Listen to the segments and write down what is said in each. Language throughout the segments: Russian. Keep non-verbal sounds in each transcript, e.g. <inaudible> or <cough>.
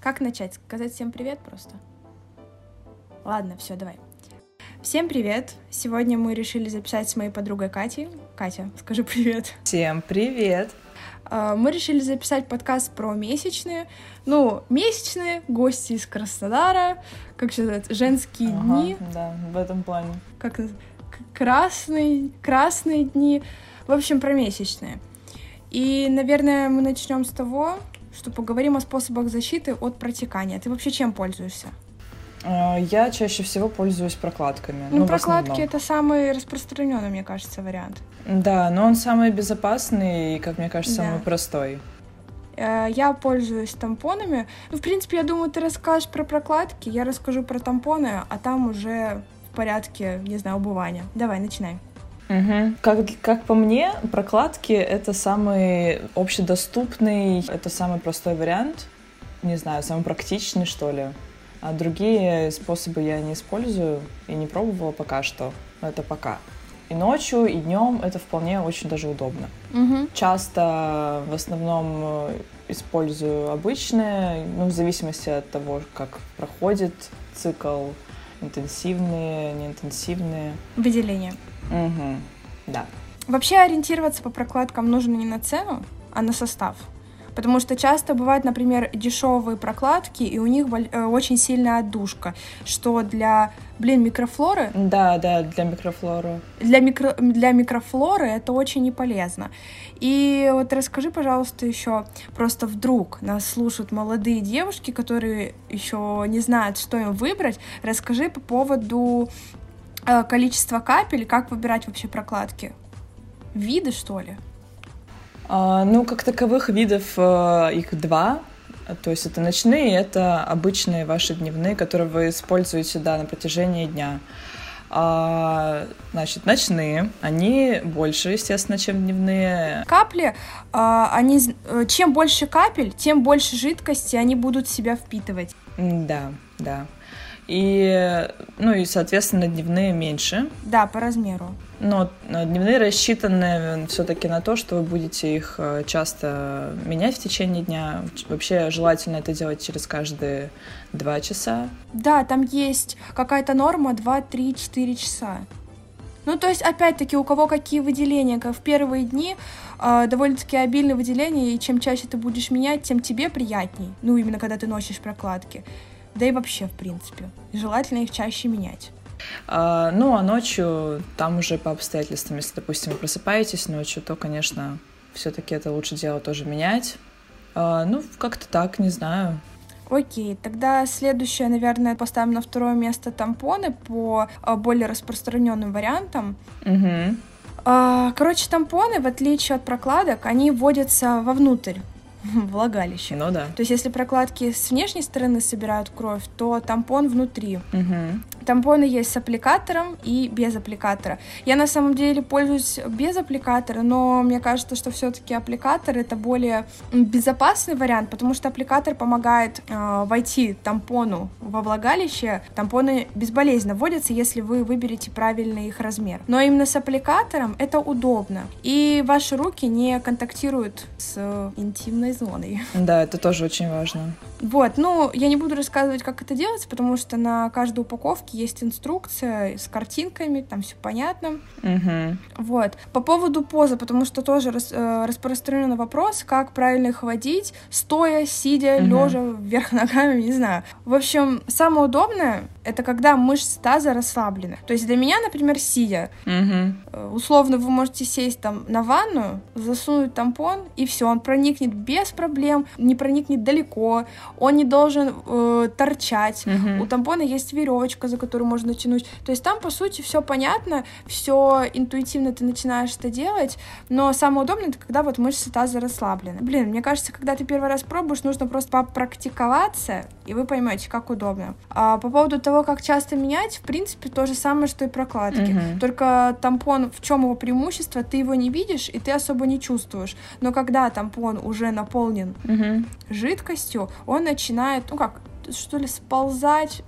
Как начать? Сказать всем привет просто? Ладно, все, давай. Всем привет! Сегодня мы решили записать с моей подругой Катей. Катя, <laughs> скажи привет. Всем привет! А, мы решили записать подкаст про месячные. Ну, месячные, гости из Краснодара, как сказать, женские Ага, дни. Да, в этом плане. как красные, красные дни, в общем, про месячные. И, наверное, мы начнем с того, что поговорим о способах защиты от протекания. Ты вообще чем пользуешься? А, Я чаще всего пользуюсь прокладками. Ну, в прокладки это самый распространенный, мне кажется, вариант. Да, но он самый безопасный и, как мне кажется, Да. самый простой. Э, Я пользуюсь тампонами. Ну, в принципе, я думаю, ты расскажешь про прокладки, я расскажу про тампоны, а там уже в порядке, не знаю, убывания. Давай, начинай. Мгм. Как, как по мне, прокладки — это самый общедоступный, это самый простой вариант. Не знаю, самый практичный, что ли. А другие способы я не использую и не пробовала пока что. Но это пока. И ночью, и днем это вполне очень даже удобно. Угу. Часто в основном э, использую обычные, ну, в зависимости от того, как проходит цикл, интенсивные, неинтенсивные. Выделение. Мгм. Да. Вообще ориентироваться по прокладкам нужно не на цену, а на состав. Потому что часто бывают, например, дешевые прокладки, и у них э, очень сильная отдушка, что для, блин, микрофлоры, Да, да, для микрофлоры. для, микро, для микрофлоры это очень не полезно. И вот расскажи, пожалуйста, еще просто вдруг нас слушают молодые девушки, которые еще не знают, что им выбрать. Расскажи по поводу э, количества капель, как выбирать вообще прокладки. Виды, что ли? А, ну, как таковых видов э, их два. То есть это ночные, это обычные ваши дневные, которые вы используете да, на протяжении дня. А, значит, ночные, они больше, естественно, чем дневные. Капли, а, они, э, чем больше капель, тем больше жидкости они будут себя впитывать. Да, да. И, ну и, соответственно, дневные меньше. Да, по размеру. Но э, дневные рассчитаны все-таки на то, что вы будете их э, часто менять в течение дня. Вообще желательно это делать через каждые два часа. Да, там есть какая-то норма 2, 3, 4 часа. Ну, то есть, опять-таки, у кого какие выделения, как в первые дни э, довольно-таки обильные выделения, и чем чаще ты будешь менять, тем тебе приятней. Ну, именно когда ты носишь прокладки. Да и вообще, в принципе. Желательно их чаще менять. А, ну, а ночью там уже по обстоятельствам, если, допустим, вы просыпаетесь ночью, то, конечно, все-таки это лучше дело тоже менять. А, ну, как-то так, не знаю. Окей, тогда следующее, наверное, поставим на второе место тампоны по э, более распространенным вариантам. А, Короче, тампоны, в отличие от прокладок, они вводятся вовнутрь <laughs> влагалище. Ну да. То есть, если прокладки с внешней стороны собирают кровь, то тампон внутри. Мгм. Тампоны есть с аппликатором и без аппликатора. Я на самом деле пользуюсь без аппликатора, но мне кажется, что все-таки аппликатор это более безопасный вариант, потому что аппликатор помогает э, войти тампону во влагалище. Тампоны безболезненно вводятся, если вы выберете правильный их размер. Но именно с аппликатором это удобно. И ваши руки не контактируют с интимной зоной. Да, это тоже очень важно. Вот, ну, я не буду рассказывать, как это делается, потому что на каждой упаковке есть инструкция с картинками, там все понятно. Мгм. Вот. По поводу позы, потому что тоже рас- э, распространенный вопрос, как правильно их водить, стоя, сидя, Мгм. лежа, вверх <laughs> ногами, не знаю. В общем, самое удобное это когда мышцы таза расслаблены. То есть для меня, например, сидя. Э, условно вы можете сесть там на ванную, засунуть тампон, и все, он проникнет без проблем, не проникнет далеко, он не должен э, торчать. Мгм. У тампона есть веревочка, за которую можно тянуть. То есть там, по сути, все понятно, все интуитивно ты начинаешь это делать, но самое удобное это когда вот мышцы таза расслаблены. Блин, мне кажется, когда ты первый раз пробуешь, нужно просто попрактиковаться, и вы поймете, как удобно. А по поводу того, как часто менять, в принципе, то же самое, что и прокладки. Мгм. Только тампон, в чем его преимущество, ты его не видишь, и ты особо не чувствуешь. Но когда тампон уже наполнен Мгм. жидкостью, он начинает, ну как, что ли, сползать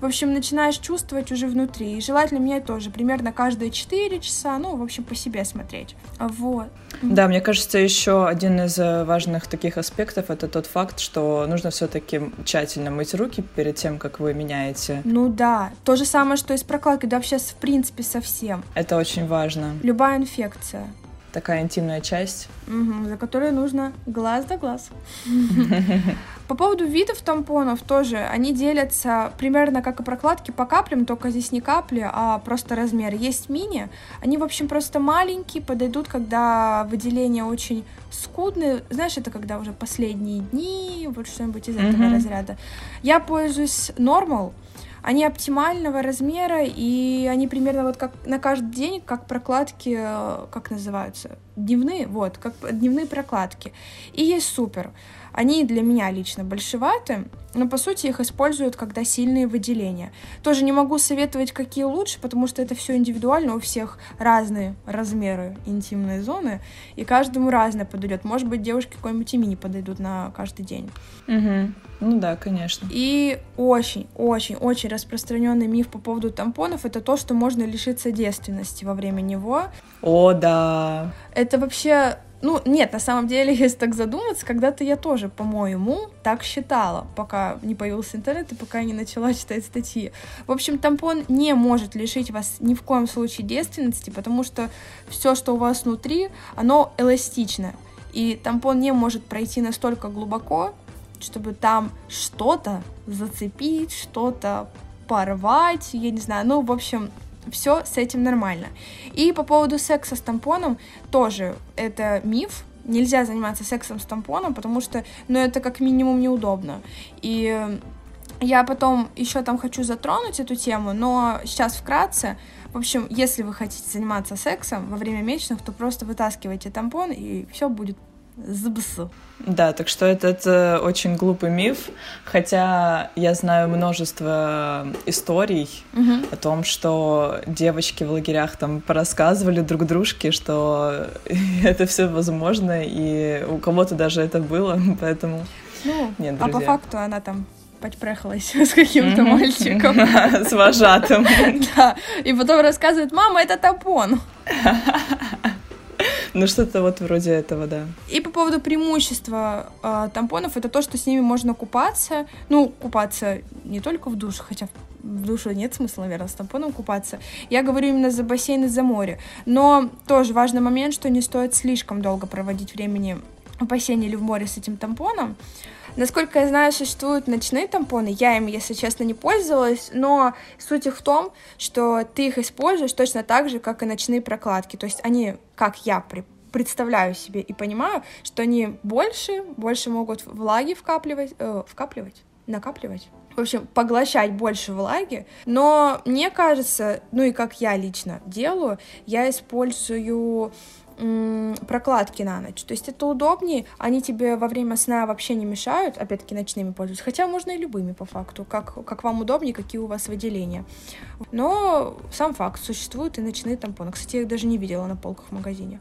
в общем, начинаешь чувствовать уже внутри. И желательно менять тоже, примерно каждые 4 часа, ну, в общем, по себе смотреть. Вот. Да, мне кажется, еще один из э, важных таких аспектов это тот факт, что нужно все-таки тщательно мыть руки перед тем, как вы меняете. Ну да, то же самое, что и с прокладкой, да вообще в принципе совсем. Это очень важно. Любая инфекция такая интимная часть. Угу, за которой нужно глаз да глаз. <laughs> По поводу видов тампонов тоже, они делятся примерно как и прокладки по каплям, только здесь не капли, а просто размер. Есть мини, они, в общем, просто маленькие, подойдут, когда выделения очень скудные. Знаешь, это когда уже последние дни, вот что-нибудь из этого разряда. Я пользуюсь Normal, они оптимального размера, и они примерно вот как на каждый день, как прокладки, э, как называются, дневные, вот, как дневные прокладки. И есть супер. Они для меня лично большеваты, но по сути их используют, когда сильные выделения. Тоже не могу советовать, какие лучше, потому что это все индивидуально, у всех разные размеры интимной зоны, и каждому разное подойдет. Может быть, девушки какой-нибудь и мини подойдут на каждый день. Угу. Ну да, конечно. И очень-очень-очень распространенный миф по поводу тампонов это то, что можно лишиться девственности во время него. О, да. Это вообще ну, нет, на самом деле, <laughs> если так задуматься, когда-то я тоже, по-моему, так считала, пока не появился интернет и пока не начала читать статьи. В общем, тампон не может лишить вас ни в коем случае девственности, потому что все, что у вас внутри, оно эластично. И тампон не может пройти настолько глубоко, чтобы там что-то зацепить, что-то порвать, я не знаю, ну, в общем, все с этим нормально. И по поводу секса с тампоном тоже это миф, нельзя заниматься сексом с тампоном, потому что, ну, это как минимум неудобно. И я потом еще там хочу затронуть эту тему, но сейчас вкратце. В общем, если вы хотите заниматься сексом во время месячных, то просто вытаскивайте тампон, и все будет ЗБС. Да, так что этот э, очень глупый миф, хотя я знаю множество историй угу. о том, что девочки в лагерях там порассказывали друг дружке, что <laughs> это все возможно, и у кого-то даже это было, <laughs> поэтому... Ну, Нет, друзья. а по факту она там подпрехалась <laughs> с каким-то мальчиком. С вожатым. Да, и потом рассказывает, мама, это тампон. Ну, что-то вот вроде этого, да. И по поводу преимущества э, тампонов, это то, что с ними можно купаться. Ну, купаться не только в душе, хотя в душу нет смысла, наверное, с тампоном купаться. Я говорю именно за бассейн и за море. Но тоже важный момент, что не стоит слишком долго проводить времени в бассейне или в море с этим тампоном. Насколько я знаю, существуют ночные тампоны. Я ими, если честно, не пользовалась, но суть их в том, что ты их используешь точно так же, как и ночные прокладки. То есть они, как я представляю себе и понимаю, что они больше, больше могут влаги вкапливать, э, вкапливать, накапливать. В общем, поглощать больше влаги. Но мне кажется, ну и как я лично делаю, я использую прокладки на ночь. То есть это удобнее, они тебе во время сна вообще не мешают, опять-таки ночными пользуются, хотя можно и любыми по факту, как, как вам удобнее, какие у вас выделения. Но сам факт, существуют и ночные тампоны. Кстати, я их даже не видела на полках в магазине.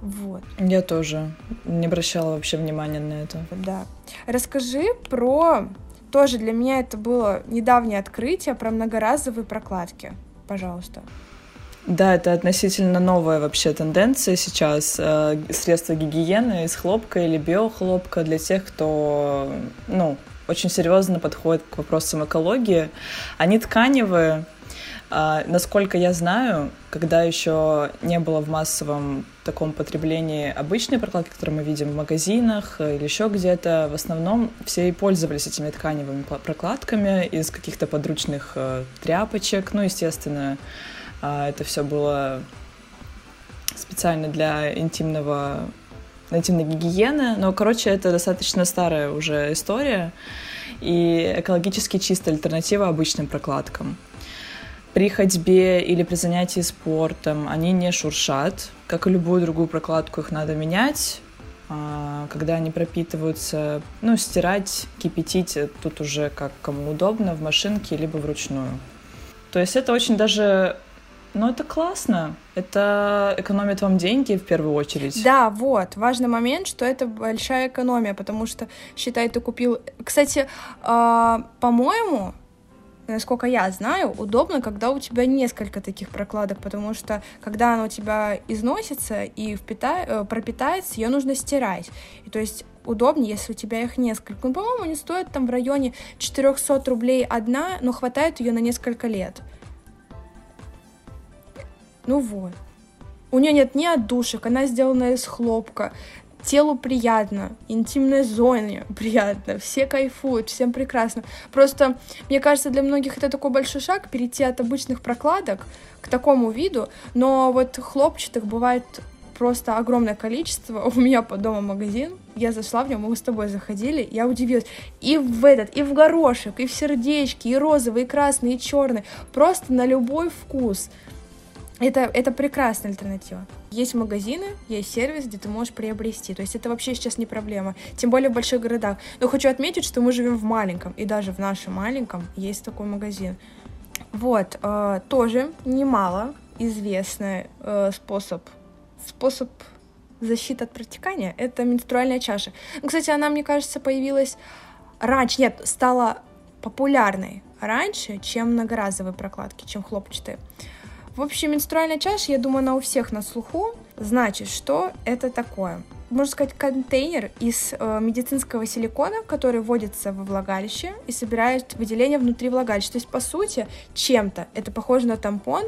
Вот. Я тоже не обращала вообще внимания на это. Да. Расскажи про... Тоже для меня это было недавнее открытие про многоразовые прокладки. Пожалуйста. Да, это относительно новая вообще тенденция сейчас. Э, средства гигиены из хлопка или биохлопка для тех, кто, ну, очень серьезно подходит к вопросам экологии. Они тканевые. А, насколько я знаю, когда еще не было в массовом таком потреблении обычной прокладки, которые мы видим в магазинах или еще где-то, в основном все и пользовались этими тканевыми прокладками из каких-то подручных э, тряпочек. Ну, естественно, это все было специально для интимного интимной гигиены. Но, короче, это достаточно старая уже история и экологически чистая альтернатива обычным прокладкам. При ходьбе или при занятии спортом они не шуршат. Как и любую другую прокладку, их надо менять. А, когда они пропитываются, ну, стирать, кипятить, тут уже как кому удобно, в машинке, либо вручную. То есть это очень даже ну, это классно. Это экономит вам деньги в первую очередь. Да, вот. Важный момент, что это большая экономия, потому что, считай, ты купил... Кстати, э, по-моему, насколько я знаю, удобно, когда у тебя несколько таких прокладок, потому что когда она у тебя износится и впита... Э, пропитается, ее нужно стирать. И то есть удобнее, если у тебя их несколько. Ну, по-моему, они стоят там в районе 400 рублей одна, но хватает ее на несколько лет. Ну вот. У нее нет ни отдушек, она сделана из хлопка. Телу приятно, интимной зоне <laughs> приятно, все кайфуют, всем прекрасно. Просто, мне кажется, для многих это такой большой шаг перейти от обычных прокладок к такому виду, но вот хлопчатых бывает просто огромное количество. <laughs> У меня по дому магазин, я зашла в нем, мы с тобой заходили, я удивилась. И в этот, и в горошек, и в сердечки, и розовый, и красный, и черный. Просто на любой вкус. Это, это прекрасная альтернатива. Есть магазины, есть сервис, где ты можешь приобрести. То есть это вообще сейчас не проблема. Тем более в больших городах. Но хочу отметить, что мы живем в маленьком. И даже в нашем маленьком есть такой магазин. Вот, э, тоже немало известный э, способ, способ защиты от протекания — это менструальная чаша. Ну, кстати, она, мне кажется, появилась раньше, нет, стала популярной раньше, чем многоразовые прокладки, чем хлопчатые. В общем, менструальная чаша, я думаю, она у всех на слуху. Значит, что это такое? можно сказать, контейнер из э, медицинского силикона, который вводится во влагалище и собирает выделение внутри влагалища. То есть, по сути, чем-то это похоже на тампон,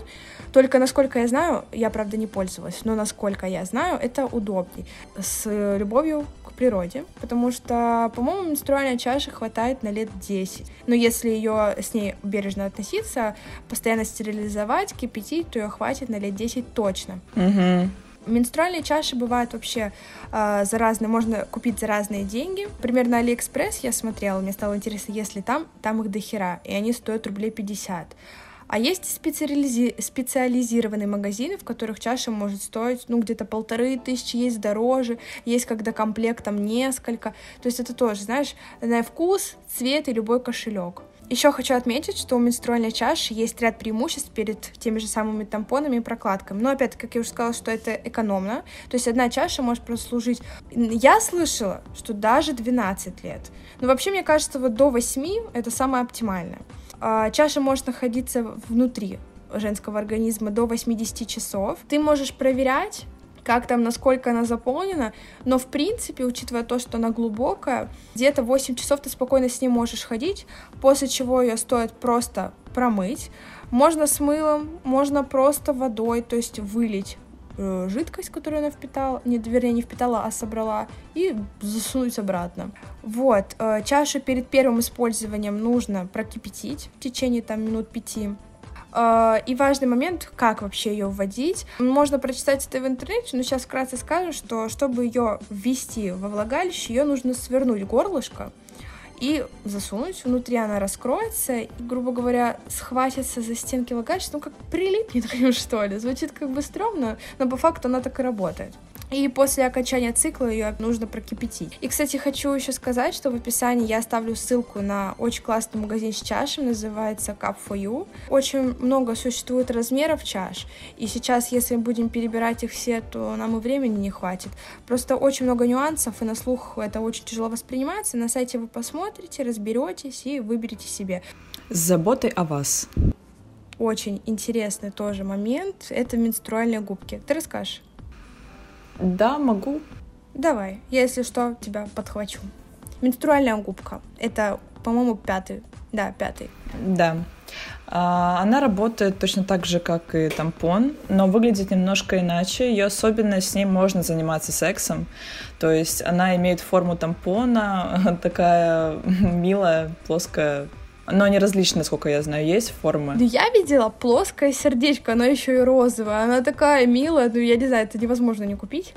только, насколько я знаю, я, правда, не пользовалась, но насколько я знаю, это удобней. С любовью к природе, потому что, по-моему, менструальная чаша хватает на лет 10. Но если ее с ней бережно относиться, постоянно стерилизовать, кипятить, то ее хватит на лет 10 точно. Угу. Менструальные чаши бывают вообще э, за разные, можно купить за разные деньги. Примерно на Алиэкспресс я смотрела, мне стало интересно, если там, там их дохера, и они стоят рублей 50. А есть специализи... специализированные магазины, в которых чаша может стоить, ну, где-то полторы тысячи, есть дороже, есть когда комплект там несколько. То есть это тоже, знаешь, на вкус, цвет и любой кошелек. Еще хочу отметить, что у менструальной чаши есть ряд преимуществ перед теми же самыми тампонами и прокладками. Но опять, как я уже сказала, что это экономно. То есть одна чаша может прослужить... Я слышала, что даже 12 лет. Но вообще, мне кажется, вот до 8 это самое оптимальное. А, чаша может находиться внутри женского организма до 80 часов. Ты можешь проверять как там, насколько она заполнена, но в принципе, учитывая то, что она глубокая, где-то 8 часов ты спокойно с ней можешь ходить, после чего ее стоит просто промыть. Можно с мылом, можно просто водой, то есть вылить э, жидкость, которую она впитала, не, вернее, не впитала, а собрала, и засунуть обратно. Вот, э, чашу перед первым использованием нужно прокипятить в течение там минут пяти. А, и важный момент, как вообще ее вводить. Можно прочитать это в интернете, но сейчас вкратце скажу, что чтобы ее ввести во влагалище, ее нужно свернуть горлышко и засунуть. Внутри она раскроется и, грубо говоря, схватится за стенки влагалища, ну, как прилипнет к ним, <laughs> что ли. Звучит как бы стрёмно, но по факту она так и работает. И после окончания цикла ее нужно прокипятить. И, кстати, хочу еще сказать, что в описании я оставлю ссылку на очень классный магазин с чашами, называется Cup for You. Очень много существует размеров чаш, и сейчас, если мы будем перебирать их все, то нам и времени не хватит. Просто очень много нюансов, и на слух это очень тяжело воспринимается. На сайте вы посмотрите, разберетесь и выберете себе. С заботой о вас. Очень интересный тоже момент — это менструальные губки. Ты расскажешь? Да, могу. Давай, если что, тебя подхвачу. Менструальная губка. Это, по-моему, пятый. Да, пятый. Да. А, она работает точно так же, как и тампон, но выглядит немножко иначе. Ее особенность, с ней можно заниматься сексом. То есть она имеет форму тампона, <laughs> такая милая, плоская но они различные, насколько я знаю, есть формы. Да я видела плоское сердечко, оно еще и розовое. Она такая милая, ну я не знаю, это невозможно не купить.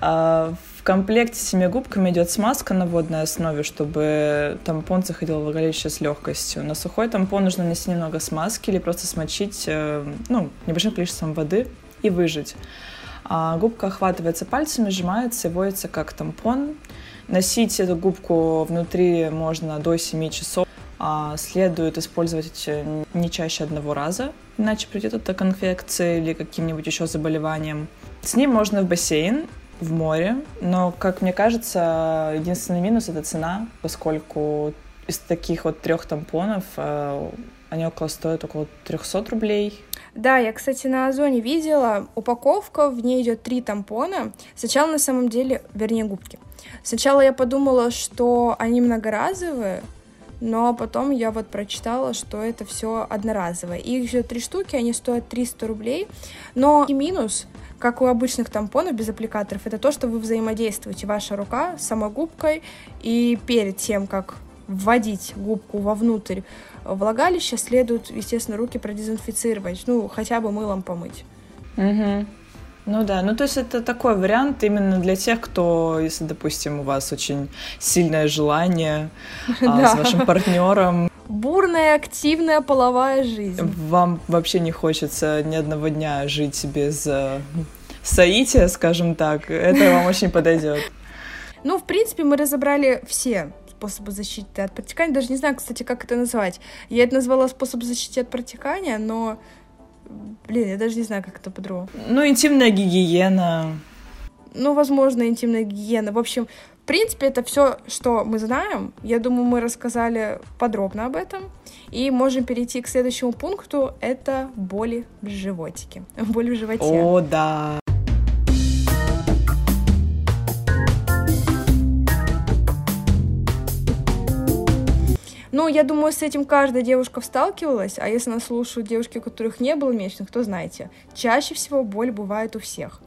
А, в комплекте с семи губками идет смазка на водной основе, чтобы тампон заходил в влагалище с легкостью. На сухой тампон нужно нанести немного смазки или просто смочить э, ну, небольшим количеством воды и выжать. А губка охватывается пальцами, сжимается и вводится как тампон. Носить эту губку внутри можно до 7 часов. А следует использовать не чаще одного раза, иначе придет это к инфекции или каким-нибудь еще заболеваниям. С ним можно в бассейн, в море, но, как мне кажется, единственный минус — это цена, поскольку из таких вот трех тампонов э, они около стоят около 300 рублей. Да, я, кстати, на Озоне видела упаковка, в ней идет три тампона. Сначала на самом деле, вернее, губки. Сначала я подумала, что они многоразовые, но потом я вот прочитала, что это все одноразовое. Их же три штуки, они стоят 300 рублей, но и минус, как у обычных тампонов без аппликаторов, это то, что вы взаимодействуете, ваша рука с самой губкой, и перед тем, как вводить губку вовнутрь влагалища, следует, естественно, руки продезинфицировать, ну, хотя бы мылом помыть. Угу. Ну да, ну то есть это такой вариант именно для тех, кто, если, допустим, у вас очень сильное желание а, <laughs> с вашим партнером. Бурная, активная половая жизнь. Вам вообще не хочется ни одного дня жить без э, соития, скажем так. Это вам очень подойдет. Ну, в принципе, мы разобрали все способы защиты от протекания. Даже не знаю, кстати, как это назвать. Я это назвала способ защиты от протекания, но Блин, я даже не знаю, как это по-другому. Ну, интимная гигиена. Ну, возможно, интимная гигиена. В общем, в принципе, это все, что мы знаем. Я думаю, мы рассказали подробно об этом. И можем перейти к следующему пункту. Это боли в животике. Боли в животе. О, да. Ну, я думаю, с этим каждая девушка сталкивалась, а если нас слушают девушки, у которых не было месячных, то знаете, чаще всего боль бывает у всех.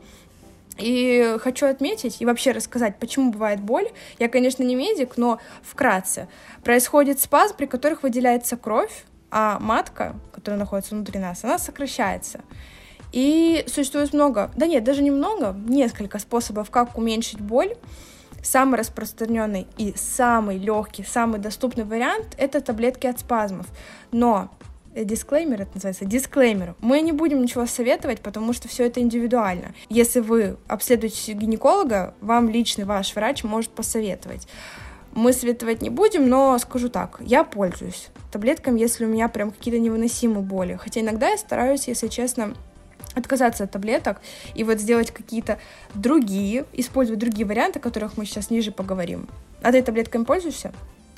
И хочу отметить и вообще рассказать, почему бывает боль. Я, конечно, не медик, но вкратце. Происходит спазм, при которых выделяется кровь, а матка, которая находится внутри нас, она сокращается. И существует много, да нет, даже немного, несколько способов, как уменьшить боль. Самый распространенный и самый легкий, самый доступный вариант — это таблетки от спазмов. Но э, дисклеймер это называется, дисклеймер. Мы не будем ничего советовать, потому что все это индивидуально. Если вы обследуете гинеколога, вам личный ваш врач может посоветовать. Мы советовать не будем, но скажу так, я пользуюсь таблетками, если у меня прям какие-то невыносимые боли. Хотя иногда я стараюсь, если честно, отказаться от таблеток и вот сделать какие-то другие, использовать другие варианты, о которых мы сейчас ниже поговорим. А ты таблетками пользуешься?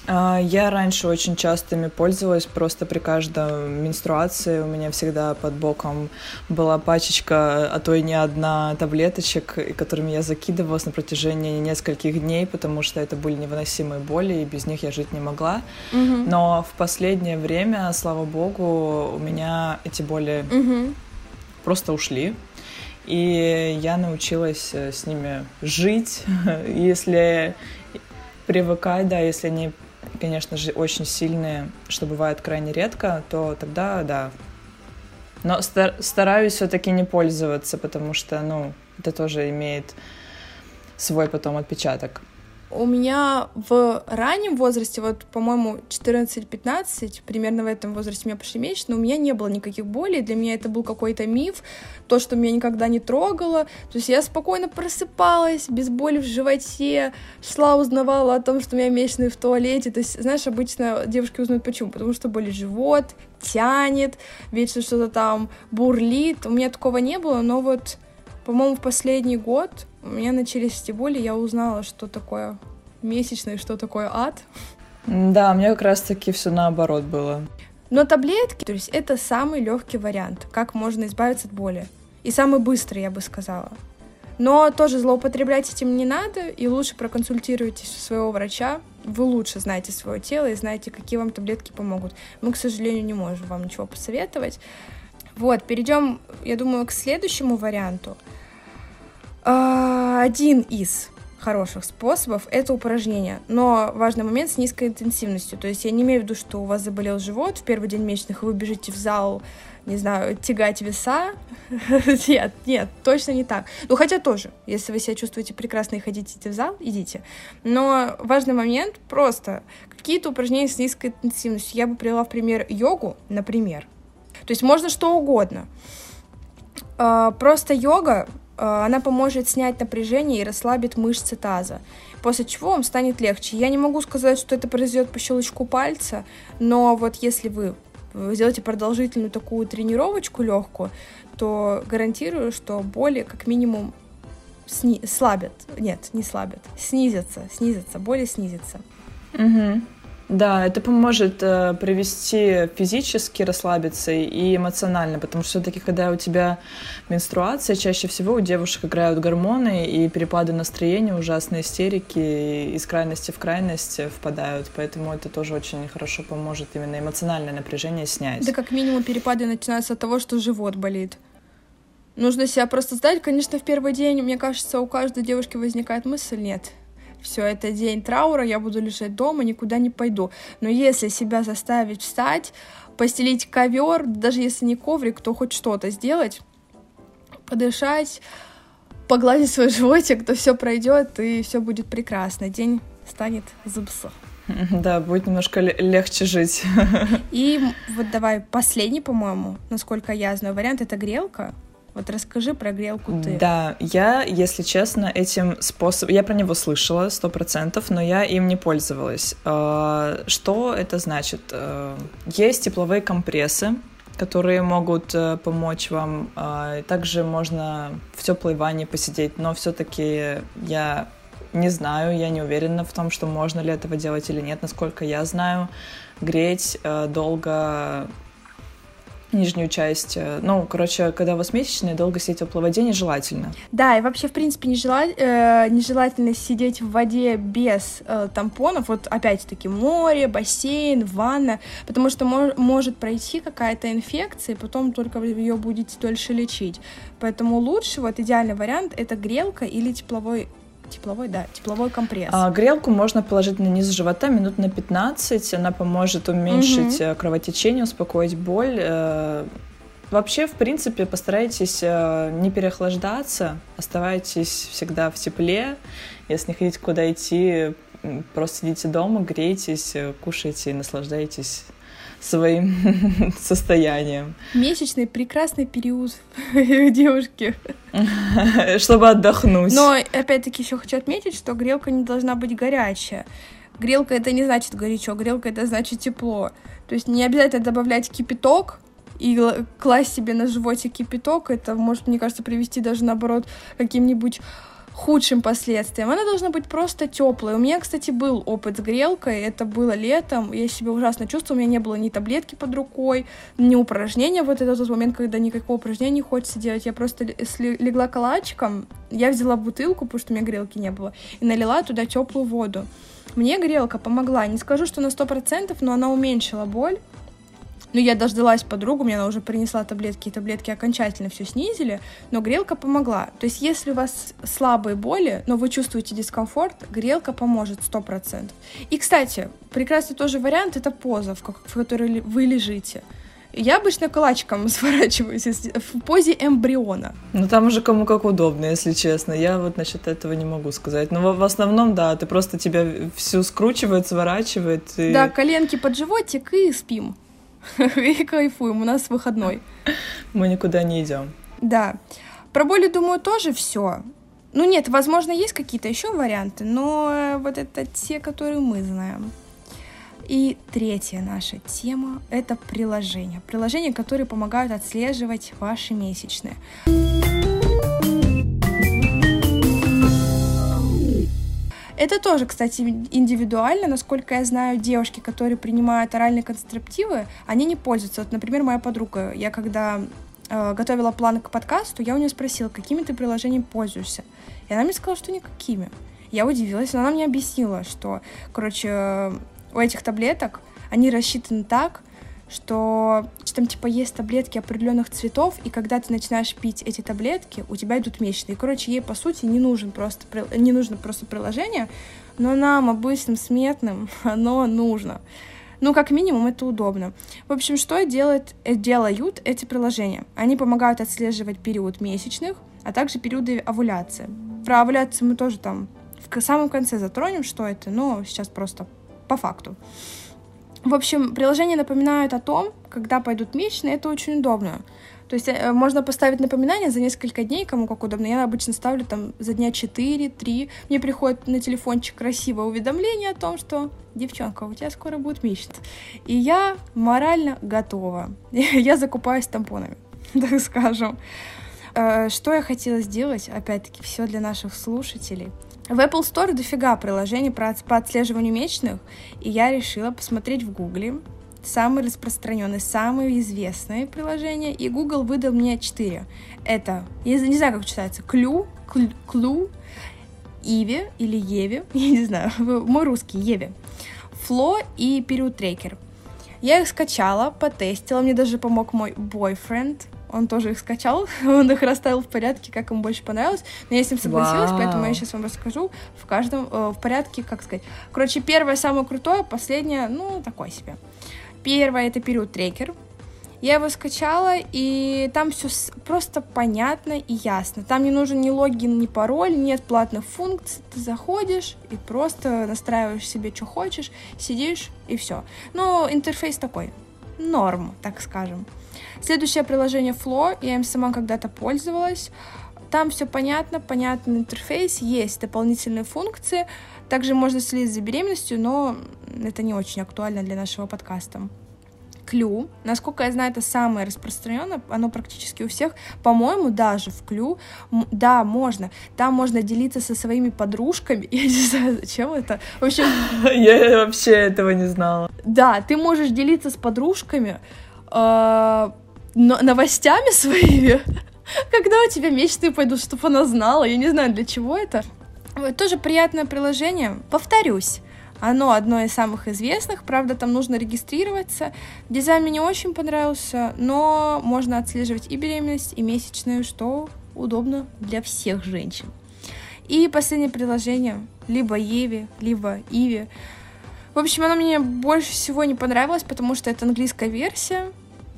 А, я раньше очень часто ими пользовалась, просто при каждой менструации у меня всегда под боком была пачечка, а то и не одна таблеточек, которыми я закидывалась на протяжении нескольких дней, потому что это были невыносимые боли, и без них я жить не могла. Угу. Но в последнее время, слава богу, у меня эти боли угу просто ушли. И я научилась э, с ними жить. <laughs> если привыкать, да, если они, конечно же, очень сильные, что бывает крайне редко, то тогда да. Но стар- стараюсь все-таки не пользоваться, потому что, ну, это тоже имеет свой потом отпечаток. У меня в раннем возрасте, вот, по-моему, 14-15, примерно в этом возрасте у меня пошли месячные, у меня не было никаких болей, для меня это был какой-то миф, то, что меня никогда не трогало, то есть я спокойно просыпалась, без боли в животе, шла, узнавала о том, что у меня месячные в туалете, то есть, знаешь, обычно девушки узнают почему, потому что болит живот, тянет, вечно что-то там бурлит, у меня такого не было, но вот, по-моему, в последний год у меня начались эти боли, я узнала, что такое месячные, что такое ад. Да, мне как раз-таки все наоборот было. Но таблетки, то есть это самый легкий вариант, как можно избавиться от боли. И самый быстрый, я бы сказала. Но тоже злоупотреблять этим не надо, и лучше проконсультируйтесь у своего врача. Вы лучше знаете свое тело и знаете, какие вам таблетки помогут. Мы, к сожалению, не можем вам ничего посоветовать. Вот, перейдем, я думаю, к следующему варианту. А, один из хороших способов — это упражнение. Но важный момент с низкой интенсивностью. То есть я не имею в виду, что у вас заболел живот в первый день месячных, вы бежите в зал, не знаю, тягать веса. <laughs> нет, нет, точно не так. Ну, хотя тоже, если вы себя чувствуете прекрасно и хотите в зал, идите. Но важный момент — просто какие-то упражнения с низкой интенсивностью. Я бы привела в пример йогу, например. То есть можно что угодно. А, просто йога она поможет снять напряжение и расслабит мышцы таза, после чего вам станет легче. Я не могу сказать, что это произойдет по щелчку пальца, но вот если вы сделаете продолжительную такую тренировочку легкую, то гарантирую, что боли как минимум сни- слабят. Нет, не слабят. Снизятся, снизятся, боли снизятся. Угу. Да, это поможет э, привести физически расслабиться и эмоционально, потому что все-таки, когда у тебя менструация, чаще всего у девушек играют гормоны и перепады настроения, ужасные истерики, из крайности в крайность впадают, поэтому это тоже очень хорошо поможет именно эмоциональное напряжение снять. Да как минимум перепады начинаются от того, что живот болит. Нужно себя просто сдать. Конечно, в первый день, мне кажется, у каждой девушки возникает мысль, нет, все, это день траура, я буду лежать дома, никуда не пойду. Но если себя заставить встать, постелить ковер, даже если не коврик, то хоть что-то сделать, подышать, погладить свой животик, то все пройдет и все будет прекрасно. День станет зубсо. <laughs> Да, будет немножко легче жить. <laughs> И вот давай последний, по-моему, насколько я знаю, вариант это грелка. Вот расскажи про грелку ты. Да, я, если честно, этим способом... Я про него слышала, сто процентов, но я им не пользовалась. А, что это значит? А, есть тепловые компрессы, которые могут э, помочь вам. А, также можно в теплой ванне посидеть, но все-таки я не знаю, я не уверена в том, что можно ли этого делать или нет. Насколько я знаю, греть э, долго нижнюю часть. Э, ну, короче, когда у вас месячные, долго сидеть в теплой воде нежелательно. Да, и вообще, в принципе, нежела... э, нежелательно сидеть в воде без э, тампонов. Вот опять-таки море, бассейн, ванна, потому что мож... может пройти какая-то инфекция, и потом только ее будете дольше лечить. Поэтому лучше, вот идеальный вариант, это грелка или тепловой Тепловой, да, тепловой компресс. А, грелку можно положить на низ живота минут на 15. Она поможет уменьшить угу. кровотечение, успокоить боль. Э, вообще, в принципе, постарайтесь э, не переохлаждаться, оставайтесь всегда в тепле. Если не хотите куда идти, просто сидите дома, грейтесь, кушайте и наслаждайтесь своим <laughs> состоянием. Месячный прекрасный период девушки. <laughs> Чтобы отдохнуть. Но опять-таки еще хочу отметить, что грелка не должна быть горячая. Грелка это не значит горячо, грелка это значит тепло. То есть не обязательно добавлять кипяток, и класть себе на животе кипяток, это может, мне кажется, привести даже наоборот каким-нибудь худшим последствиям. Она должна быть просто теплой. У меня, кстати, был опыт с грелкой. Это было летом. Я себя ужасно чувствовала. У меня не было ни таблетки под рукой, ни упражнения. Вот это тот момент, когда никакого упражнения не хочется делать. Я просто легла калачиком. Я взяла бутылку, потому что у меня грелки не было, и налила туда теплую воду. Мне грелка помогла. Не скажу, что на сто процентов, но она уменьшила боль. Ну, я дождалась подругу, мне она уже принесла таблетки, и таблетки окончательно все снизили, но грелка помогла. То есть, если у вас слабые боли, но вы чувствуете дискомфорт, грелка поможет 100%. И, кстати, прекрасный тоже вариант — это поза, в, в которой вы лежите. Я обычно калачиком <laughs> сворачиваюсь в позе эмбриона. Ну, там уже кому как удобно, если честно. Я вот насчет этого не могу сказать. Но в основном, да, ты просто тебя всю скручивает, сворачивает. И... Да, коленки под животик и спим. <laughs> и кайфуем, у нас выходной. Мы никуда не идем. Да. Про боли, думаю, тоже все. Ну нет, возможно, есть какие-то еще варианты, но э, вот это те, которые мы знаем. И третья наша тема — это приложения. Приложения, которые помогают отслеживать ваши месячные. Это тоже, кстати, индивидуально. Насколько я знаю, девушки, которые принимают оральные контрацептивы, они не пользуются. Вот, например, моя подруга, я когда э, готовила план к подкасту, я у нее спросила, какими ты приложениями пользуешься. И она мне сказала, что никакими. Я удивилась, но она мне объяснила, что, короче, у этих таблеток они рассчитаны так, что там типа есть таблетки определенных цветов, и когда ты начинаешь пить эти таблетки, у тебя идут месячные. Короче, ей по сути не нужен просто не нужно просто приложение, но нам обычным смертным <laughs> оно нужно. Ну, как минимум, это удобно. В общем, что делает, э, делают эти приложения? Они помогают отслеживать период месячных, а также периоды овуляции. Про овуляцию мы тоже там в самом конце затронем, что это, но сейчас просто по факту. В общем, приложения напоминают о том, когда пойдут месячные, это очень удобно. То есть э, можно поставить напоминание за несколько дней, кому как удобно. Я обычно ставлю там за дня 4-3. Мне приходит на телефончик красивое уведомление о том, что девчонка, у тебя скоро будет месяц. И я морально готова. <laughs> Я закупаюсь тампонами, <laughs> так скажем. Э, что я хотела сделать, опять-таки, все для наших слушателей. В Apple Store дофига приложений по отслеживанию месячных, и я решила посмотреть в Гугле самые распространенные, самые известные приложения, и Google выдал мне четыре. Это, я не знаю, как читается, Клю, Клю, Иви или Еви, <laughs> я не знаю, <laughs> мой русский, Еви, Фло и Период Трекер. Я их скачала, потестила, мне даже помог мой бойфренд, он тоже их скачал, <laughs> он их расставил в порядке, как ему больше понравилось. Но я с ним согласилась, Вау. поэтому я сейчас вам расскажу в каждом, э, в порядке, как сказать. Короче, первое самое крутое, последнее, ну, такое себе. Первое это период трекер. Я его скачала, и там все просто понятно и ясно. Там не нужен ни логин, ни пароль, нет платных функций. Ты заходишь и просто настраиваешь себе, что хочешь, сидишь и все. Но интерфейс такой, норм, так скажем. Следующее приложение Flow, я им сама когда-то пользовалась. Там все понятно, понятный интерфейс, есть дополнительные функции. Также можно следить за беременностью, но это не очень актуально для нашего подкаста. Клю. Насколько я знаю, это самое распространенное, оно практически у всех. По-моему, даже в Клю, да, можно. Там можно делиться со своими подружками. <laughs> Я не знаю, зачем это. В общем... <laughs> Я вообще этого не знала. Да, ты можешь делиться с подружками э, новостями своими, <laughs> когда у тебя месячные пойдут, чтобы она знала. Я не знаю, для чего это. Тоже приятное приложение. Повторюсь, оно одно из самых известных, правда, там нужно регистрироваться. Дизайн мне не очень понравился, но можно отслеживать и беременность, и месячную, что удобно для всех женщин. И последнее приложение, либо Еви, либо Иви. В общем, оно мне больше всего не понравилось, потому что это английская версия.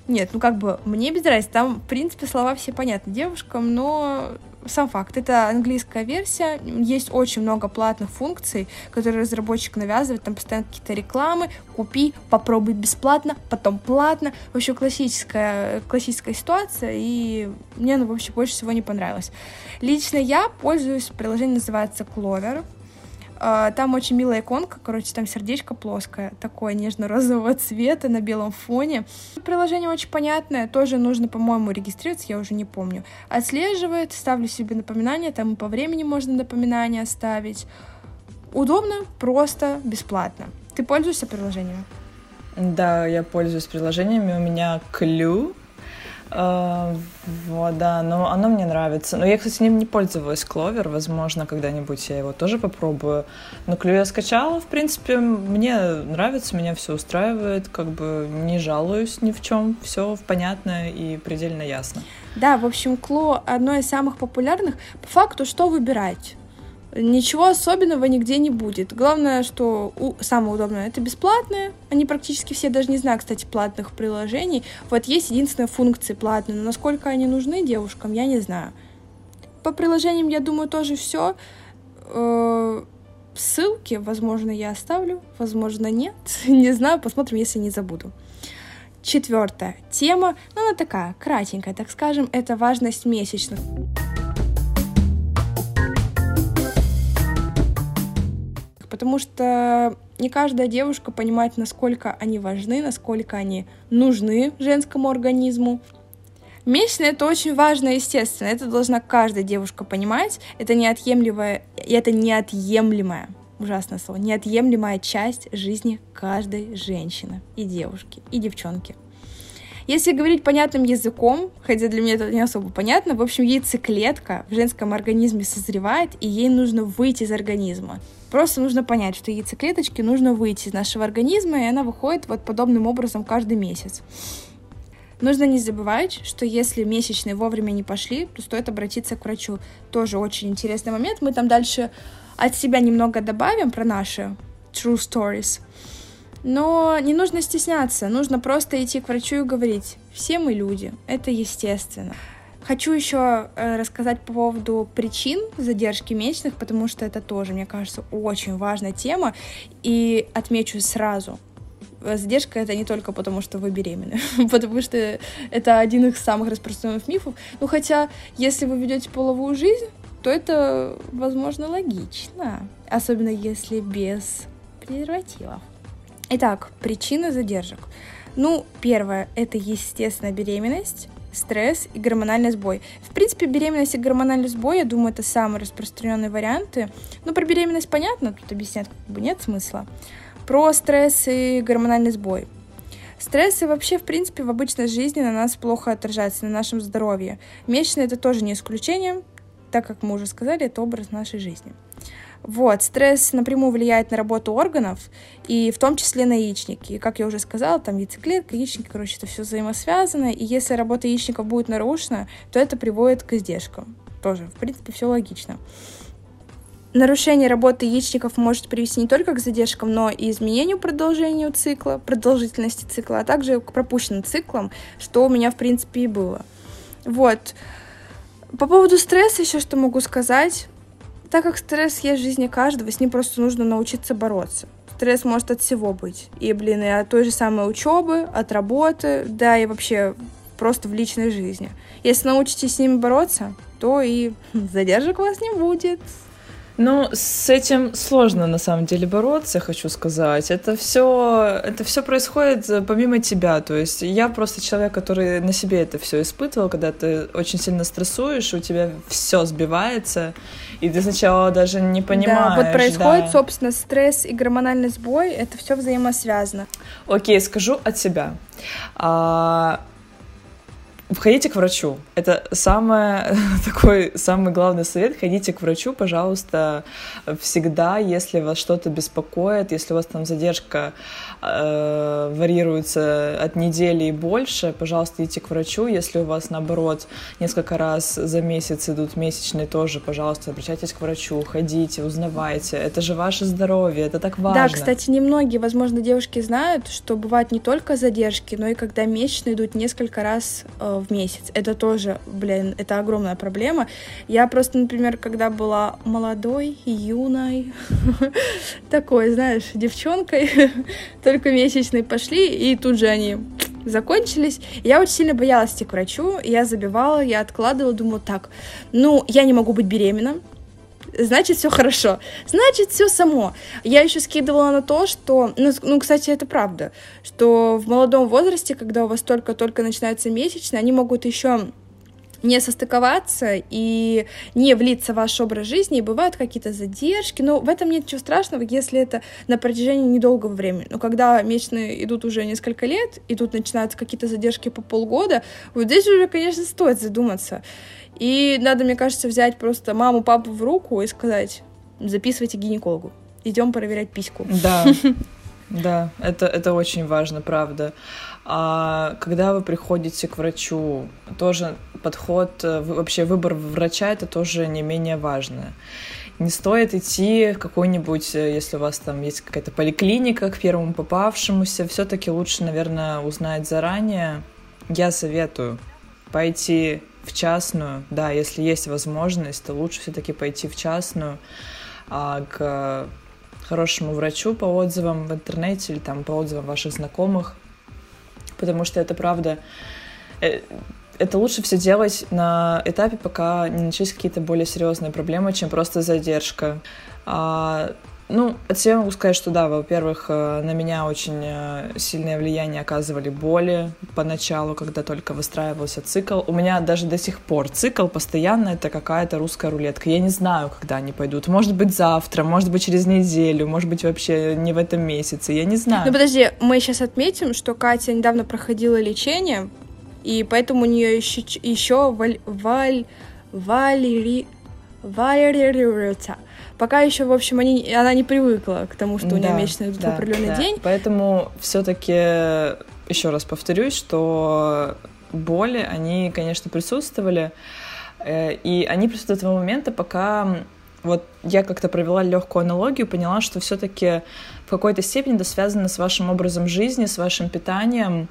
Нет, ну как бы мне без разницы, там, в принципе, слова все понятны девушкам, но сам факт, это английская версия, есть очень много платных функций, которые разработчик навязывает, там постоянно какие-то рекламы, купи, попробуй бесплатно, потом платно, в общем, классическая, классическая ситуация, и мне оно вообще больше всего не понравилось. Лично я пользуюсь, приложение называется Clover, там очень милая иконка, короче, там сердечко плоское, такое нежно-розового цвета на белом фоне. Приложение очень понятное, тоже нужно, по-моему, регистрироваться, я уже не помню. Отслеживает, ставлю себе напоминания, там и по времени можно напоминания ставить. Удобно, просто, бесплатно. Ты пользуешься приложением? Да, я пользуюсь приложениями. У меня Uh, вот, да, но оно мне нравится. Но я, кстати, ним не пользовалась Кловер. Возможно, когда-нибудь я его тоже попробую. Но Клю я скачала, в принципе, мне нравится, меня все устраивает, как бы не жалуюсь ни в чем, все понятно и предельно ясно. Да, в общем, Кло одно из самых популярных. По факту, что выбирать? Ничего особенного нигде не будет. Главное, что у, самое удобное это бесплатное. Они практически все, даже не знаю, кстати, платных приложений. Вот есть единственная функция платная, но насколько они нужны девушкам, я не знаю. По приложениям, я думаю, тоже все. Э, ссылки, возможно, я оставлю, возможно, нет. <laughs> не знаю, посмотрим, если не забуду. Четвертая тема, ну, она такая, кратенькая, так скажем, это важность месячных. Потому что не каждая девушка понимает, насколько они важны, насколько они нужны женскому организму. Месячные — это очень важно, естественно, это должна каждая девушка понимать, это неотъемлемая, это неотъемлемая, ужасное слово, неотъемлемая часть жизни каждой женщины и девушки, и девчонки. Если говорить понятным языком, хотя для меня это не особо понятно, в общем, яйцеклетка в женском организме созревает, и ей нужно выйти из организма. Просто нужно понять, что яйцеклеточке нужно выйти из нашего организма, и она выходит вот подобным образом каждый месяц. Нужно не забывать, что если месячные вовремя не пошли, то стоит обратиться к врачу. Тоже очень интересный момент. Мы там дальше от себя немного добавим про наши true stories. Но не нужно стесняться, нужно просто идти к врачу и говорить, все мы люди, это естественно. Хочу еще э, рассказать по поводу причин задержки месячных, потому что это тоже, мне кажется, очень важная тема. И отмечу сразу, задержка это не только потому, что вы беременны, <laughs> потому что это один из самых распространенных мифов. Ну, хотя, если вы ведете половую жизнь, то это, возможно, логично, особенно если без презервативов. Итак, причины задержек. Ну, первое, это, естественно, беременность стресс и гормональный сбой. В принципе, беременность и гормональный сбой, я думаю, это самые распространенные варианты. Ну, про беременность понятно, тут объяснять как бы нет смысла. Про стресс и гормональный сбой. Стрессы вообще, в принципе, в обычной жизни на нас плохо отражаются, на нашем здоровье. Месячные это тоже не исключение, так как мы уже сказали, это образ нашей жизни. Вот, стресс напрямую влияет на работу органов, и в том числе на яичники. И, как я уже сказала, там яйцеклетка, яичники, короче, это все взаимосвязано, и если работа яичников будет нарушена, то это приводит к издержкам. Тоже, в принципе, все логично. Нарушение работы яичников может привести не только к задержкам, но и изменению продолжению цикла, продолжительности цикла, а также к пропущенным циклам, что у меня, в принципе, и было. Вот. По поводу стресса еще что могу сказать. Так как стресс есть в жизни каждого, с ним просто нужно научиться бороться. Стресс может от всего быть. И, блин, и от той же самой учебы, от работы, да, и вообще просто в личной жизни. Если научитесь с ними бороться, то и <laughs> задержек у вас не будет. Ну, с этим сложно на самом деле бороться, хочу сказать. Это все, это все происходит э, помимо тебя. То есть я просто человек, который на себе это все испытывал, когда ты очень сильно стрессуешь, у тебя все сбивается, и ты сначала даже не понимаешь. Да, вот происходит, да. собственно, стресс и гормональный сбой, это все взаимосвязано. Окей, скажу от себя. А, Ходите к врачу. Это самое, <laughs> такой самый главный совет. Ходите к врачу, пожалуйста, всегда, если вас что-то беспокоит, если у вас там задержка э, варьируется от недели и больше, пожалуйста, идите к врачу. Если у вас, наоборот, несколько раз за месяц идут месячные тоже, пожалуйста, обращайтесь к врачу, ходите, узнавайте. Это же ваше здоровье, это так важно. Да, кстати, немногие, возможно, девушки знают, что бывают не только задержки, но и когда месячные идут несколько раз э, в месяц. Это тоже, блин, это огромная проблема. Я просто, например, когда была молодой, юной, <laughs> такой, знаешь, девчонкой, <laughs> только месячные пошли, и тут же они закончились. Я очень сильно боялась идти к врачу, я забивала, я откладывала, думала, так, ну, я не могу быть беременна, значит, все хорошо. Значит, все само. Я еще скидывала на то, что, ну, ну, кстати, это правда, что в молодом возрасте, когда у вас только-только начинается месячные, они могут еще не состыковаться и не влиться в ваш образ жизни, и бывают какие-то задержки, но в этом нет ничего страшного, если это на протяжении недолгого времени. Но когда месячные идут уже несколько лет, и тут начинаются какие-то задержки по полгода, вот здесь уже, конечно, стоит задуматься. И надо, мне кажется, взять просто маму, папу в руку и сказать, записывайте гинекологу, идем проверять письку. Да, <laughs> да, это, это очень важно, правда. А когда вы приходите к врачу, тоже подход, э, вообще выбор врача, это тоже не менее важно. Не стоит идти в какой-нибудь, э, если у вас там есть какая-то поликлиника к первому попавшемуся, все-таки лучше, наверное, узнать заранее. Я советую пойти в частную, да, если есть возможность, то лучше все-таки пойти в частную а, к хорошему врачу по отзывам в интернете или там по отзывам ваших знакомых, потому что это правда э, это лучше все делать на этапе, пока не начались какие-то более серьезные проблемы, чем просто задержка. А, ну, от себя могу сказать, что да, во-первых, э, на меня очень э, сильное влияние оказывали боли поначалу, когда только выстраивался цикл. У меня даже до сих пор цикл постоянно это какая-то русская рулетка. Я не знаю, когда они пойдут. Может быть, завтра, может быть, через неделю, может быть, вообще не в этом месяце. Я не знаю. Ну, подожди, мы сейчас отметим, что Катя недавно проходила лечение, и поэтому у нее еще, еще валь, валь, валери, валерируется. Пока еще, в общем, они, она не привыкла к тому, что у нее месячные идут да, в определенный да. день. Поэтому все-таки еще раз повторюсь, что боли, они, конечно, присутствовали, э, и они присутствуют того момента, пока вот я как-то провела легкую аналогию, поняла, что все-таки в какой-то степени это связано с вашим образом жизни, с вашим питанием,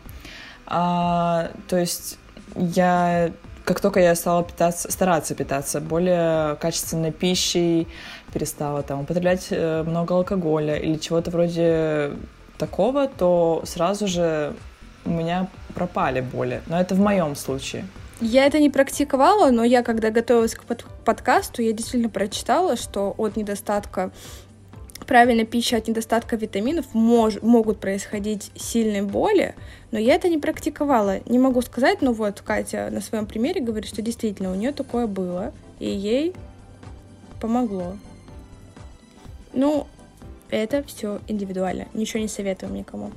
а, то есть я, как только я стала питаться, стараться питаться более качественной пищей, перестала там употреблять э, много алкоголя или чего-то вроде такого, то сразу же у меня пропали боли. Но это в моем случае. Я это не практиковала, но я, когда готовилась к под подкасту, я действительно прочитала, что от недостатка неправильной пищи от недостатка витаминов мож, могут происходить сильные боли, но я это не практиковала. Не могу сказать, но вот Катя на своем примере говорит, что действительно у нее такое было, и ей помогло. Ну, это все индивидуально, ничего не советуем никому.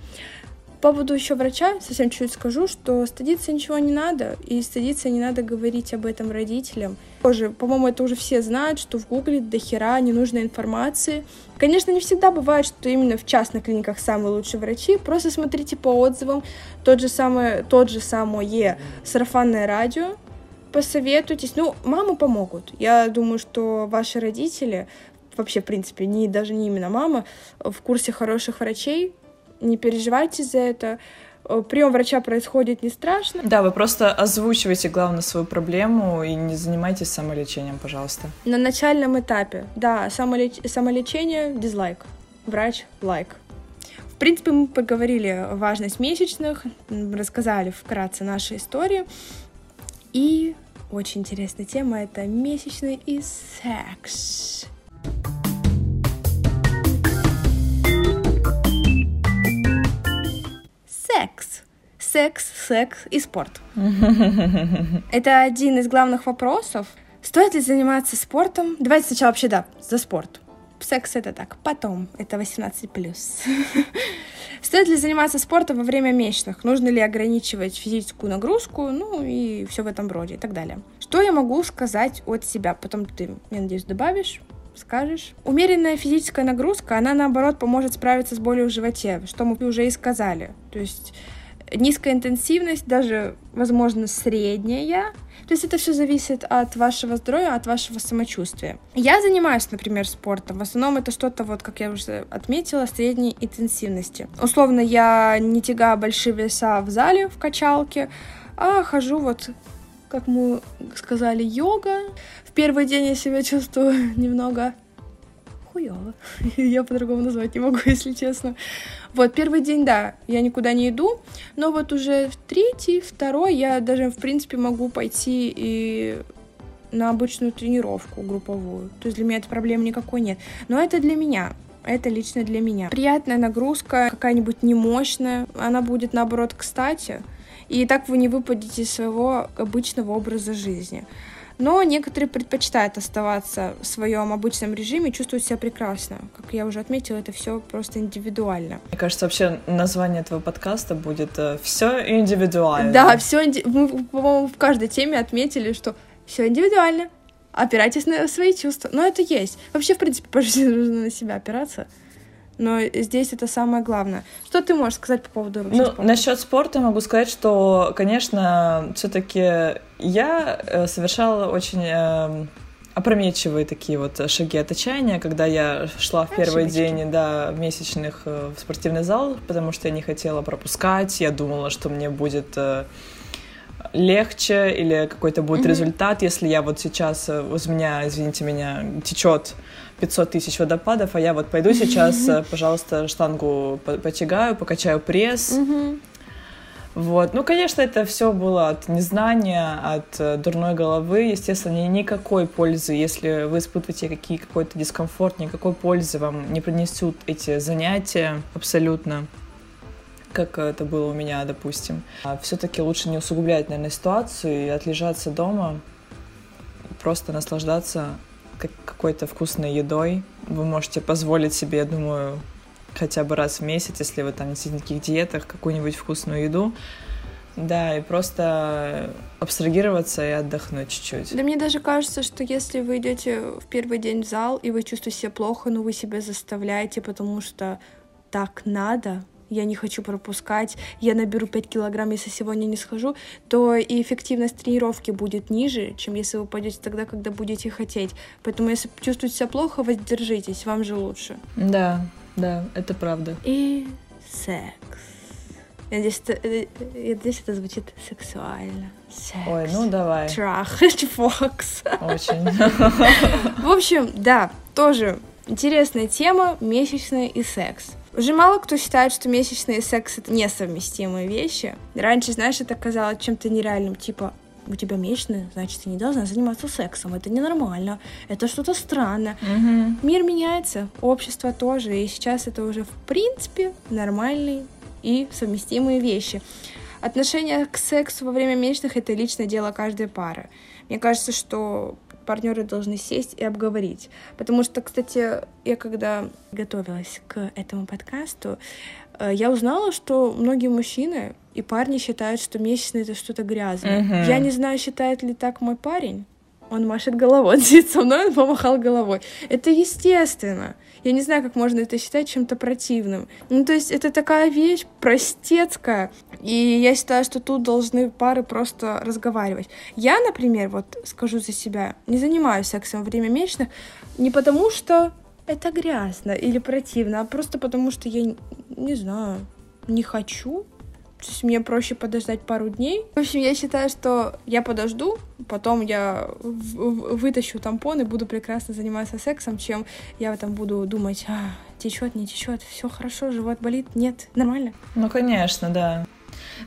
По поводу еще врача совсем чуть скажу, что стыдиться ничего не надо, и стыдиться не надо говорить об этом родителям. Тоже, по-моему, это уже все знают, что в Гугле до хера ненужной информации. Конечно, не всегда бывает, что именно в частных клиниках самые лучшие врачи. Просто смотрите по отзывам. Тот же самый, тот же самое сарафанное радио. Посоветуйтесь. Ну, мамы помогут. Я думаю, что ваши родители вообще, в принципе, не, даже не именно мама, в курсе хороших врачей, не переживайте за это. Э, Прием врача происходит не страшно. Да, вы просто озвучиваете, главное, свою проблему и не занимайтесь самолечением, пожалуйста. На начальном этапе, да, самолеч... самолечение, дизлайк, врач, лайк. В принципе, мы поговорили важность месячных, рассказали вкратце наши истории. И очень интересная тема — это месячный и секс. Секс. Секс, секс и спорт. <laughs> Это один из главных вопросов. Стоит ли заниматься спортом? Давайте сначала вообще, да, за спорт. Секс это так, потом, это 18+. <laughs> Стоит ли заниматься спортом во время месячных? Нужно ли ограничивать физическую нагрузку? Ну и все в этом роде и так далее. Что я могу сказать от себя? Потом ты, я надеюсь, добавишь скажешь? Умеренная физическая нагрузка, она наоборот поможет справиться с болью в животе, что мы уже и сказали. То есть низкая интенсивность, даже, возможно, средняя. То есть это все зависит от вашего здоровья, от вашего самочувствия. Я занимаюсь, например, спортом. В основном это что-то, вот, как я уже отметила, средней интенсивности. Условно, я не тягаю большие веса в зале, в качалке, а хожу вот как мы сказали, йога. В первый день я себя чувствую <laughs> немного хуёво. <laughs> я по-другому назвать не могу, <laughs> если честно. Вот, первый день, да, я никуда не иду, но вот уже в третий, второй я даже, в принципе, могу пойти и на обычную тренировку групповую. То есть для меня это проблем никакой нет. Но это для меня. Это лично для меня. Приятная нагрузка, какая-нибудь немощная, она будет, наоборот, кстати и так вы не выпадете из своего обычного образа жизни. Но некоторые предпочитают оставаться в своем обычном режиме и чувствуют себя прекрасно. Как я уже отметила, это все просто индивидуально. Мне кажется, вообще название этого подкаста будет э, «Все индивидуально». Да, все инди... мы, по-моему, в каждой теме отметили, что все индивидуально. Опирайтесь на свои чувства. Но это есть. Вообще, в принципе, <laughs> по жизни нужно на себя опираться но здесь это самое главное. Что ты можешь сказать по поводу ну, спорта? Насчет спорта могу сказать, что, конечно, все-таки я э, совершала очень э, опрометчивые такие вот шаги от отчаяния, когда я шла в первый Ошибочки. день да, месячных э, в спортивный зал, потому что я не хотела пропускать, я думала, что мне будет легче или какой-то будет mm-hmm. результат, если я вот сейчас, у меня, извините меня, течет 500 тысяч водопадов, а я вот пойду сейчас, э, пожалуйста, штангу потягаю, покачаю пресс. Вот. Ну, конечно, это все было от незнания, от э, дурной головы. Естественно, никакой пользы, если вы испытываете какие, какой-то дискомфорт, никакой пользы вам не принесут эти занятия абсолютно как это было у меня, допустим. А все-таки лучше не усугублять, наверное, ситуацию и отлежаться дома, просто наслаждаться какой-то вкусной едой. Вы можете позволить себе, я думаю, хотя бы раз в месяц, если вы там не сидите на таких диетах, какую-нибудь вкусную еду. Да, и просто абстрагироваться и отдохнуть чуть-чуть. Да мне даже кажется, что если вы идете в первый день в зал, и вы чувствуете себя плохо, но вы себя заставляете, потому что так надо, я не хочу пропускать, я наберу 5 килограмм, если сегодня не схожу, то и эффективность тренировки будет ниже, чем если вы пойдете тогда, когда будете хотеть. Поэтому если чувствуете себя плохо, воздержитесь, вам же лучше. Да, да, это правда. И секс. Я надеюсь, это, э, я надеюсь, это звучит сексуально. Секс. Ой, ну давай. Трахать, фокс. <laughs> Очень. <laughs> В общем, да, тоже интересная тема, месячный и секс. Уже мало кто считает, что месячные и секс — это несовместимые вещи. Раньше, знаешь, это казалось чем-то нереальным, типа у тебя месячные, значит, ты не должна заниматься сексом. Это ненормально, это что-то странное. Мгм. Мир меняется, общество тоже, и сейчас это уже, в принципе, нормальные и совместимые вещи. Отношение к сексу во время месячных — это личное дело каждой пары. Мне кажется, что партнеры должны сесть и обговорить. Потому что, кстати, я когда готовилась к этому подкасту, э, я узнала, что многие мужчины и парни считают, что месячные — это что-то грязное. Мгм. Я не знаю, считает ли так мой парень. Он машет головой, он сидит со мной, он помахал головой. Это естественно. Я не знаю, как можно это считать чем-то противным. Ну, то есть это такая вещь простецкая. И я считаю, что тут должны пары просто разговаривать. Я, например, вот скажу за себя, не занимаюсь сексом во время месячных не потому, что это грязно или противно, а просто потому, что я не знаю, не хочу. То есть мне проще подождать пару дней. В общем, я считаю, что я подожду, потом я в- в- вытащу тампон и буду прекрасно заниматься сексом, чем я там буду думать, а, течет, не течет, все хорошо, живот болит, нет, нормально. Ну, конечно, да.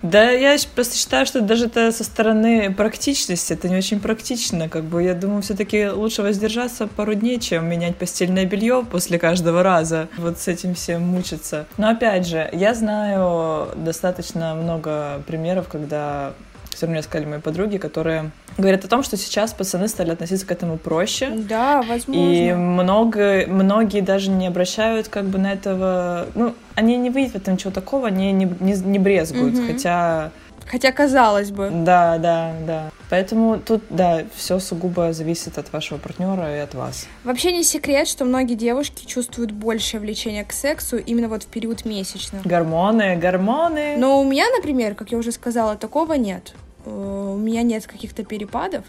Да, я просто считаю, что даже это со стороны практичности, это не очень практично. Как бы я думаю, все-таки лучше воздержаться пару дней, чем менять постельное белье после каждого раза. Вот с этим всем мучиться. Но опять же, я знаю достаточно много примеров, когда все мне сказали мои подруги, которые говорят о том, что сейчас пацаны стали относиться к этому проще. Да, возможно. И много, многие даже не обращают как бы на этого... Ну, они не видят в этом ничего такого, они не, не, не брезгуют, Мгм. хотя... Хотя казалось бы. Да, да, да. Поэтому тут, да, все сугубо зависит от вашего партнера и от вас. Вообще не секрет, что многие девушки чувствуют большее влечение к сексу именно вот в период месячных. Гормоны, гормоны. Но у меня, например, как я уже сказала, такого нет. Э, У меня нет каких-то перепадов.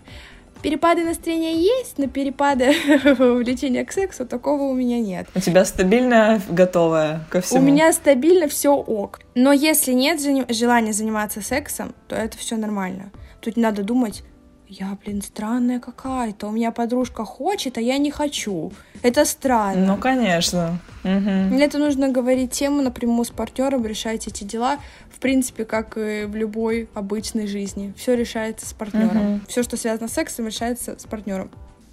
Перепады настроения есть, но перепады <laughs> влечения к сексу такого у меня нет. У тебя стабильно готовая ко всему. У меня стабильно все ок. Но если нет желания заниматься сексом, то это все нормально. Тут не надо думать, я, блин, странная какая-то, у меня подружка хочет, а я не хочу. Это странно. Ну, конечно. Мгм. Мне это нужно говорить тему напрямую с партнером, решать эти дела. В принципе, как и в любой обычной жизни. Все решается с партнером. Мгм. Все, что связано с сексом, решается с партнером.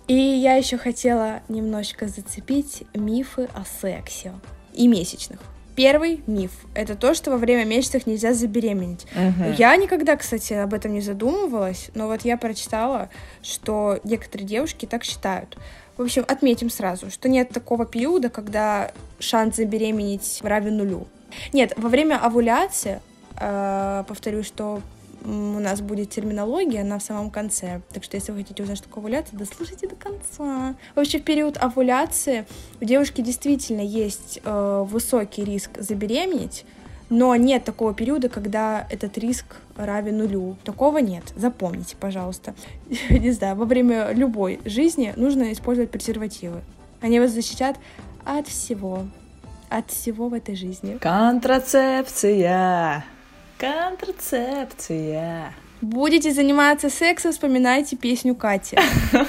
И я еще хотела немножечко зацепить мифы о сексе и месячных. Первый миф — это то, что во время месячных нельзя забеременеть. Мгм. Я никогда, кстати, об этом не задумывалась, но вот я прочитала, что некоторые девушки так считают. В общем, отметим сразу, что нет такого периода, когда шанс забеременеть равен нулю. Нет, во время овуляции, повторю, что у нас будет терминология, она в самом конце. Так что, если вы хотите узнать, что такое овуляция, дослушайте до конца. В общем, в период овуляции у девушки действительно есть э, высокий риск забеременеть, но нет такого периода, когда этот риск равен нулю. Такого нет. Запомните, пожалуйста. <laughs> Не знаю, во время любой жизни нужно использовать презервативы. Они вас защитят от всего. От всего в этой жизни. Контрацепция. Контрацепция. Будете заниматься сексом, вспоминайте песню Кати.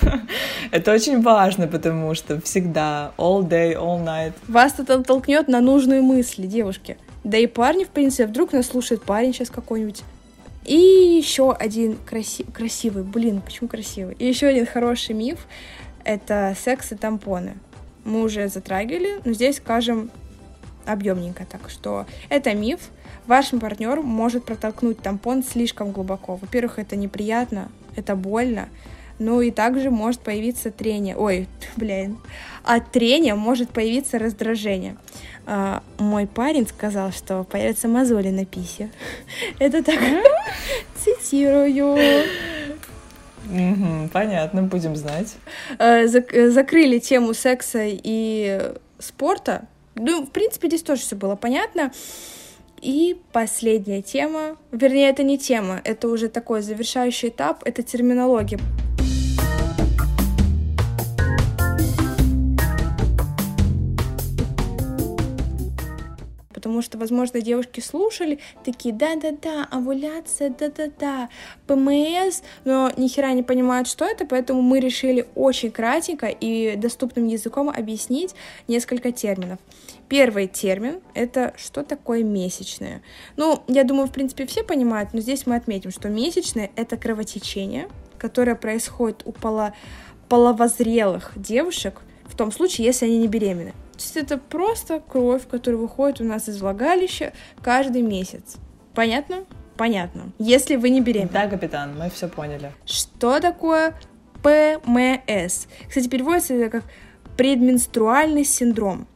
<laughs> Это очень важно, потому что всегда all day, all night. Вас это толкнет на нужные мысли, девушки. Да и парни, в принципе, вдруг нас слушает парень сейчас какой-нибудь. И еще один краси- красивый, блин, почему красивый? И еще один хороший миф — это секс и тампоны. Мы уже затрагивали, но здесь скажем объемненько так, что это миф. Ваш партнер может протолкнуть тампон слишком глубоко. Во-первых, это неприятно, это больно. Ну и также может появиться трение. Ой, <laughs> блин. От трения может появиться раздражение. А, мой парень сказал, что появятся мозоли на писе. <laughs> Это так <laughs> цитирую. Понятно, будем знать. Зак- э, закрыли тему секса и спорта. Ну, в принципе, здесь тоже все было понятно. И последняя тема, вернее, это не тема, это уже такой завершающий этап, это терминология. потому что, возможно, девушки слушали, такие, да-да-да, овуляция, да-да-да, ПМС, но ни хера не понимают, что это, поэтому мы решили очень кратенько и доступным языком объяснить несколько терминов. Первый термин — это что такое месячное. Ну, я думаю, в принципе, все понимают, но здесь мы отметим, что месячное — это кровотечение, которое происходит у поло половозрелых девушек, в том случае, если они не беременны. То есть это просто кровь, которая выходит у нас из влагалища каждый месяц. Понятно? Понятно. Если вы не беременны. Да, капитан, мы все поняли. Что такое ПМС? Кстати, переводится это как предменструальный синдром.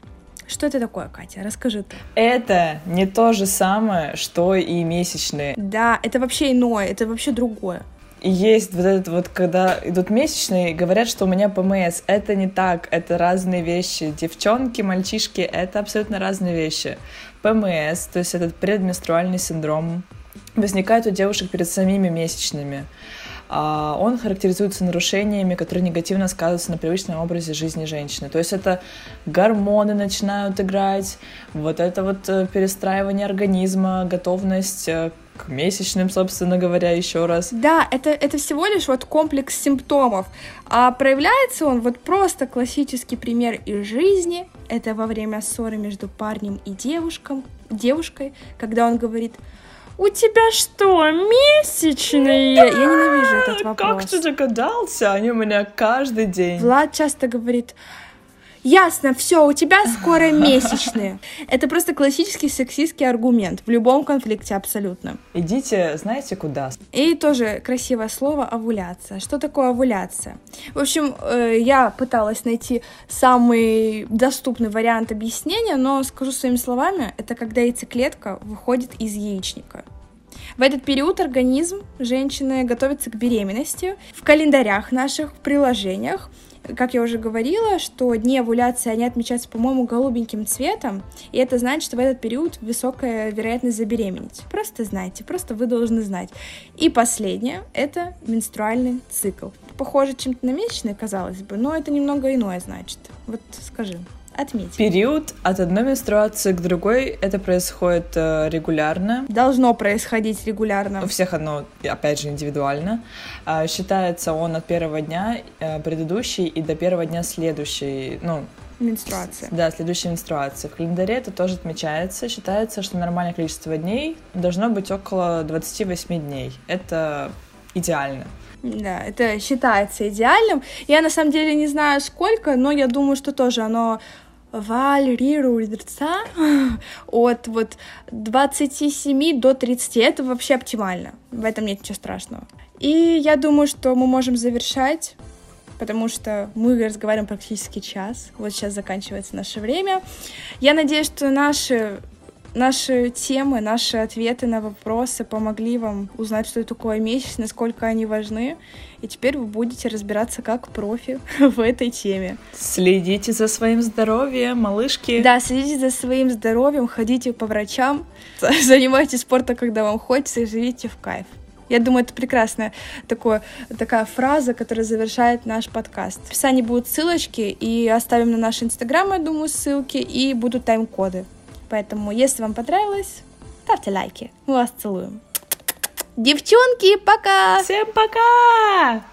Что это такое, Катя? Расскажи ты. Это не то же самое, что и месячные. Да, это вообще иное, это вообще другое. И есть вот этот вот, когда идут месячные, говорят, что у меня ПМС. Это не так, это разные вещи. Девчонки, мальчишки, это абсолютно разные вещи. ПМС, то есть этот предменструальный синдром, возникает у девушек перед самими месячными. А, он характеризуется нарушениями, которые негативно сказываются на привычном образе жизни женщины. То есть это гормоны начинают играть, вот это вот э, перестраивание организма, готовность э, к месячным, собственно говоря, еще раз. Да, это, это всего лишь вот комплекс симптомов. А проявляется он вот просто классический пример из жизни. Это во время ссоры между парнем и девушком, девушкой, когда он говорит, у тебя что, месячные? Я ненавижу этот вопрос. Как ты догадался? Они у меня каждый день. Влад часто говорит, Ясно, все, у тебя скоро <laughs> месячные. Это просто классический сексистский аргумент в любом конфликте абсолютно. Идите, знаете куда? И тоже красивое слово овуляция. Что такое овуляция? В общем, э, я пыталась найти самый доступный вариант объяснения, но скажу своими словами, это когда яйцеклетка выходит из яичника. В этот период организм женщины готовится к беременности. В календарях наших, в приложениях как я уже говорила, что дни овуляции, они отмечаются, по-моему, голубеньким цветом, и это значит, что в этот период высокая вероятность забеременеть. Просто знайте, просто вы должны знать. И последнее — это менструальный цикл. Похоже чем-то на месячный, казалось бы, но это немного иное значит. Вот скажи отметить. Период от одной менструации к другой, это происходит э, регулярно. Должно происходить регулярно. У всех оно, опять же, индивидуально. Э, считается он от первого дня э, предыдущий и до первого дня следующий, ну, Менструация. Да, следующая менструация. В календаре это тоже отмечается. Считается, что нормальное количество дней должно быть около 28 дней. Это идеально. Да, это считается идеальным. Я на самом деле не знаю сколько, но я думаю, что тоже оно варьируется от вот 27 до 30. Это вообще оптимально. В этом нет ничего страшного. И я думаю, что мы можем завершать потому что мы разговариваем практически час. Вот сейчас заканчивается наше время. Я надеюсь, что наши Наши темы, наши ответы на вопросы помогли вам узнать, что такое месяц, насколько они важны. И теперь вы будете разбираться как профи <laughs> в этой теме. Следите за своим здоровьем, малышки. Да, следите за своим здоровьем, ходите по врачам, <laughs> занимайтесь спортом, когда вам хочется, и живите в кайф. Я думаю, это прекрасная такое, такая фраза, которая завершает наш подкаст. В описании будут ссылочки, и оставим на наш инстаграм, я думаю, ссылки, и будут тайм-коды. Поэтому, если вам понравилось, ставьте лайки. Мы вас целуем. Девчонки, пока! Всем пока!